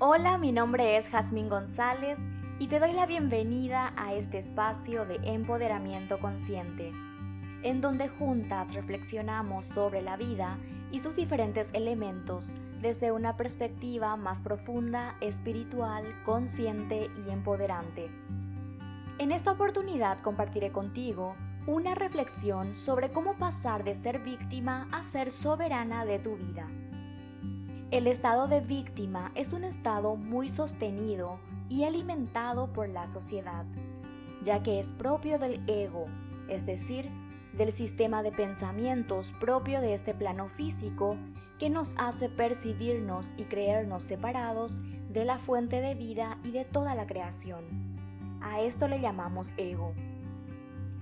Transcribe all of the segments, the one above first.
Hola, mi nombre es Jazmín González y te doy la bienvenida a este espacio de empoderamiento consciente, en donde juntas reflexionamos sobre la vida y sus diferentes elementos desde una perspectiva más profunda, espiritual, consciente y empoderante. En esta oportunidad compartiré contigo una reflexión sobre cómo pasar de ser víctima a ser soberana de tu vida. El estado de víctima es un estado muy sostenido y alimentado por la sociedad, ya que es propio del ego, es decir, del sistema de pensamientos propio de este plano físico que nos hace percibirnos y creernos separados de la fuente de vida y de toda la creación. A esto le llamamos ego.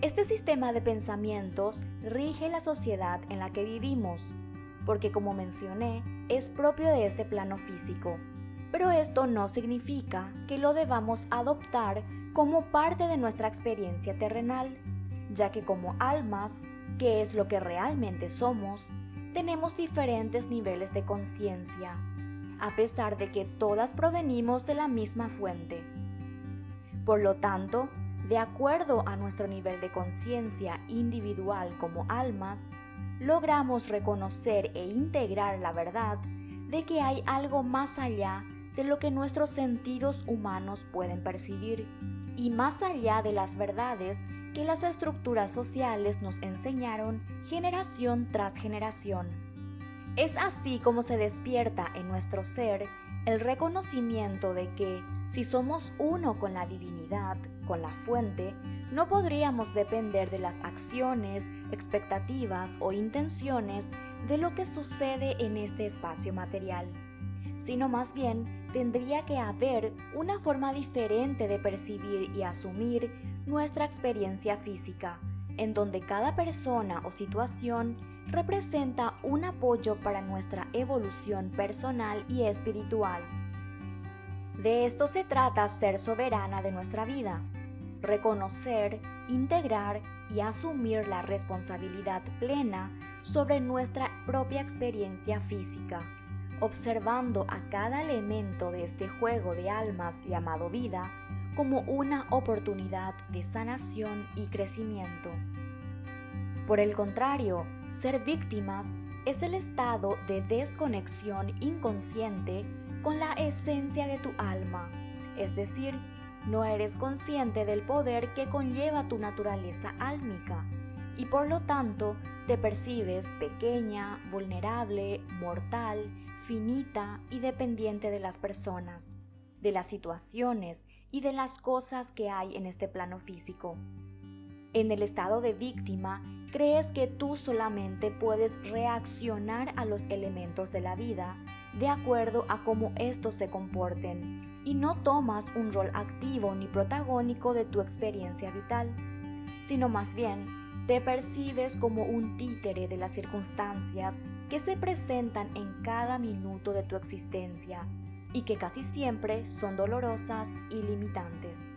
Este sistema de pensamientos rige la sociedad en la que vivimos, porque como mencioné, es propio de este plano físico. Pero esto no significa que lo debamos adoptar como parte de nuestra experiencia terrenal, ya que como almas, que es lo que realmente somos, tenemos diferentes niveles de conciencia, a pesar de que todas provenimos de la misma fuente. Por lo tanto, de acuerdo a nuestro nivel de conciencia individual como almas, logramos reconocer e integrar la verdad de que hay algo más allá de lo que nuestros sentidos humanos pueden percibir y más allá de las verdades que las estructuras sociales nos enseñaron generación tras generación. Es así como se despierta en nuestro ser el reconocimiento de que si somos uno con la divinidad, con la fuente, no podríamos depender de las acciones, expectativas o intenciones de lo que sucede en este espacio material, sino más bien tendría que haber una forma diferente de percibir y asumir nuestra experiencia física, en donde cada persona o situación representa un apoyo para nuestra evolución personal y espiritual. De esto se trata ser soberana de nuestra vida reconocer, integrar y asumir la responsabilidad plena sobre nuestra propia experiencia física, observando a cada elemento de este juego de almas llamado vida como una oportunidad de sanación y crecimiento. Por el contrario, ser víctimas es el estado de desconexión inconsciente con la esencia de tu alma, es decir, no eres consciente del poder que conlleva tu naturaleza álmica y por lo tanto te percibes pequeña, vulnerable, mortal, finita y dependiente de las personas, de las situaciones y de las cosas que hay en este plano físico. En el estado de víctima, crees que tú solamente puedes reaccionar a los elementos de la vida de acuerdo a cómo estos se comporten y no tomas un rol activo ni protagónico de tu experiencia vital, sino más bien te percibes como un títere de las circunstancias que se presentan en cada minuto de tu existencia y que casi siempre son dolorosas y limitantes.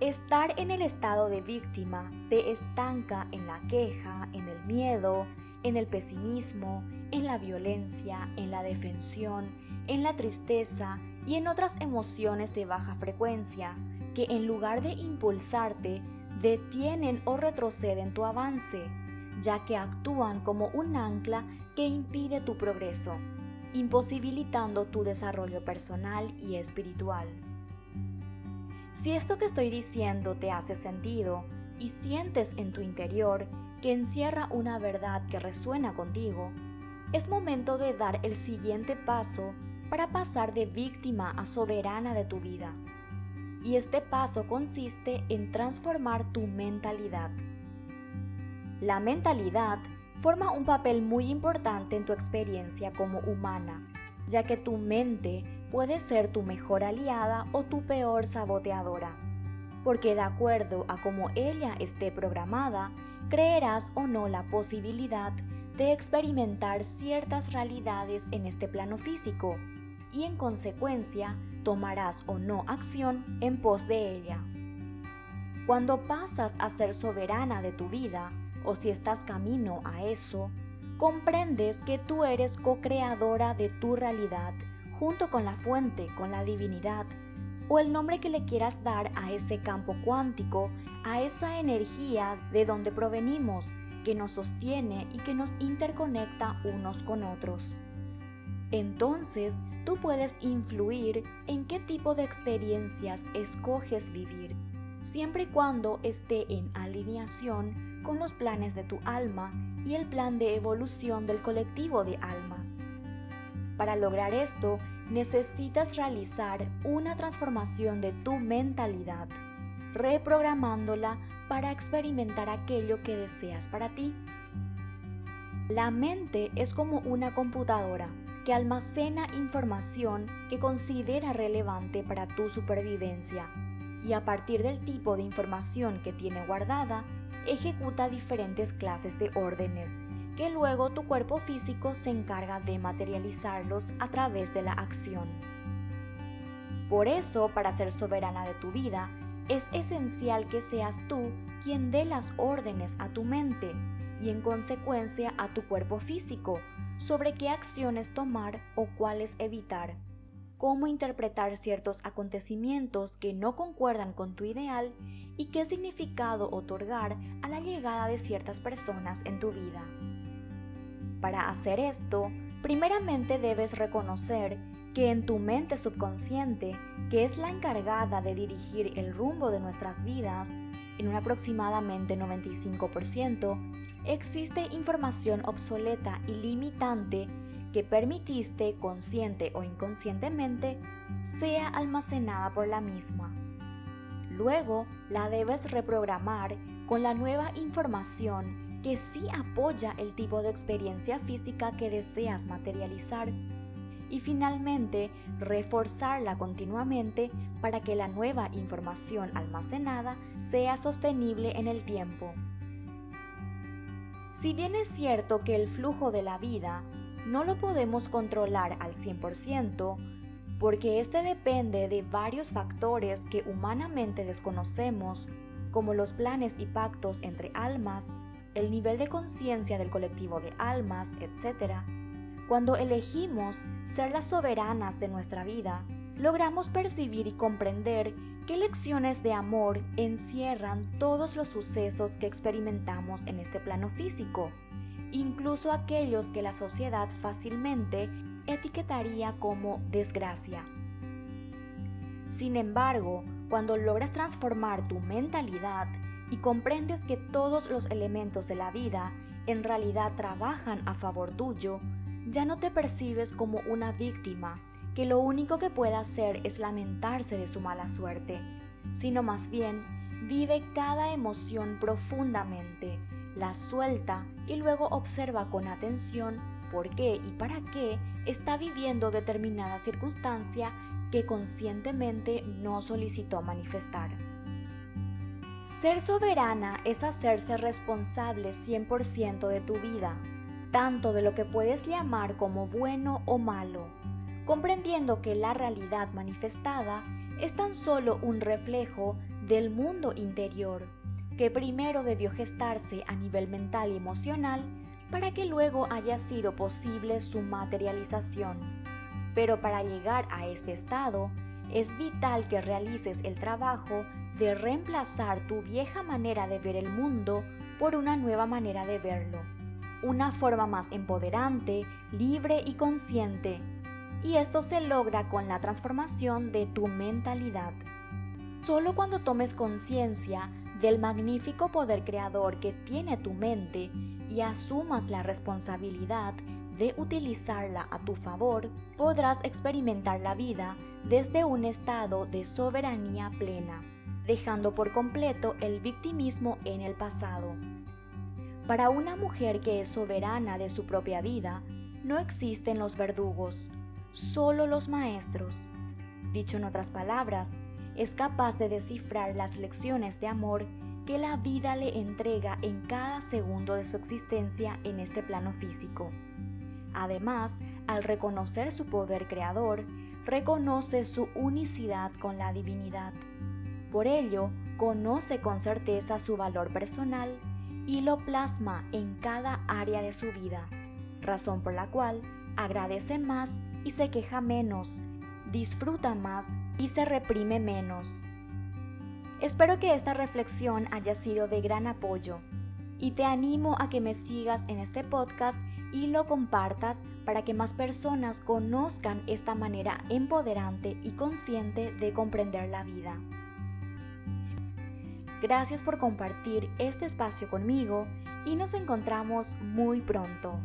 Estar en el estado de víctima te estanca en la queja, en el miedo, en el pesimismo, en la violencia, en la defensión, en la tristeza y en otras emociones de baja frecuencia que en lugar de impulsarte, detienen o retroceden tu avance, ya que actúan como un ancla que impide tu progreso, imposibilitando tu desarrollo personal y espiritual. Si esto que estoy diciendo te hace sentido y sientes en tu interior que encierra una verdad que resuena contigo, es momento de dar el siguiente paso para pasar de víctima a soberana de tu vida. Y este paso consiste en transformar tu mentalidad. La mentalidad forma un papel muy importante en tu experiencia como humana, ya que tu mente puede ser tu mejor aliada o tu peor saboteadora, porque de acuerdo a cómo ella esté programada, creerás o no la posibilidad de experimentar ciertas realidades en este plano físico y en consecuencia tomarás o no acción en pos de ella. Cuando pasas a ser soberana de tu vida, o si estás camino a eso, comprendes que tú eres co-creadora de tu realidad junto con la fuente, con la divinidad, o el nombre que le quieras dar a ese campo cuántico, a esa energía de donde provenimos, que nos sostiene y que nos interconecta unos con otros. Entonces, tú puedes influir en qué tipo de experiencias escoges vivir, siempre y cuando esté en alineación con los planes de tu alma y el plan de evolución del colectivo de almas. Para lograr esto, necesitas realizar una transformación de tu mentalidad, reprogramándola para experimentar aquello que deseas para ti. La mente es como una computadora que almacena información que considera relevante para tu supervivencia y a partir del tipo de información que tiene guardada, ejecuta diferentes clases de órdenes que luego tu cuerpo físico se encarga de materializarlos a través de la acción. Por eso, para ser soberana de tu vida, es esencial que seas tú quien dé las órdenes a tu mente y en consecuencia a tu cuerpo físico sobre qué acciones tomar o cuáles evitar, cómo interpretar ciertos acontecimientos que no concuerdan con tu ideal y qué significado otorgar a la llegada de ciertas personas en tu vida. Para hacer esto, primeramente debes reconocer que en tu mente subconsciente, que es la encargada de dirigir el rumbo de nuestras vidas, en un aproximadamente 95%, existe información obsoleta y limitante que permitiste, consciente o inconscientemente, sea almacenada por la misma. Luego la debes reprogramar con la nueva información que sí apoya el tipo de experiencia física que deseas materializar y finalmente reforzarla continuamente para que la nueva información almacenada sea sostenible en el tiempo. Si bien es cierto que el flujo de la vida no lo podemos controlar al 100%, porque este depende de varios factores que humanamente desconocemos, como los planes y pactos entre almas, el nivel de conciencia del colectivo de almas, etc., cuando elegimos ser las soberanas de nuestra vida, logramos percibir y comprender qué lecciones de amor encierran todos los sucesos que experimentamos en este plano físico, incluso aquellos que la sociedad fácilmente etiquetaría como desgracia. Sin embargo, cuando logras transformar tu mentalidad y comprendes que todos los elementos de la vida en realidad trabajan a favor tuyo, ya no te percibes como una víctima que lo único que puede hacer es lamentarse de su mala suerte, sino más bien vive cada emoción profundamente, la suelta y luego observa con atención por qué y para qué está viviendo determinada circunstancia que conscientemente no solicitó manifestar. Ser soberana es hacerse responsable 100% de tu vida, tanto de lo que puedes llamar como bueno o malo, comprendiendo que la realidad manifestada es tan solo un reflejo del mundo interior, que primero debió gestarse a nivel mental y emocional para que luego haya sido posible su materialización. Pero para llegar a este estado, es vital que realices el trabajo de reemplazar tu vieja manera de ver el mundo por una nueva manera de verlo, una forma más empoderante, libre y consciente. Y esto se logra con la transformación de tu mentalidad. Solo cuando tomes conciencia del magnífico poder creador que tiene tu mente y asumas la responsabilidad de utilizarla a tu favor, podrás experimentar la vida desde un estado de soberanía plena dejando por completo el victimismo en el pasado. Para una mujer que es soberana de su propia vida, no existen los verdugos, solo los maestros. Dicho en otras palabras, es capaz de descifrar las lecciones de amor que la vida le entrega en cada segundo de su existencia en este plano físico. Además, al reconocer su poder creador, reconoce su unicidad con la divinidad. Por ello, conoce con certeza su valor personal y lo plasma en cada área de su vida, razón por la cual agradece más y se queja menos, disfruta más y se reprime menos. Espero que esta reflexión haya sido de gran apoyo y te animo a que me sigas en este podcast y lo compartas para que más personas conozcan esta manera empoderante y consciente de comprender la vida. Gracias por compartir este espacio conmigo y nos encontramos muy pronto.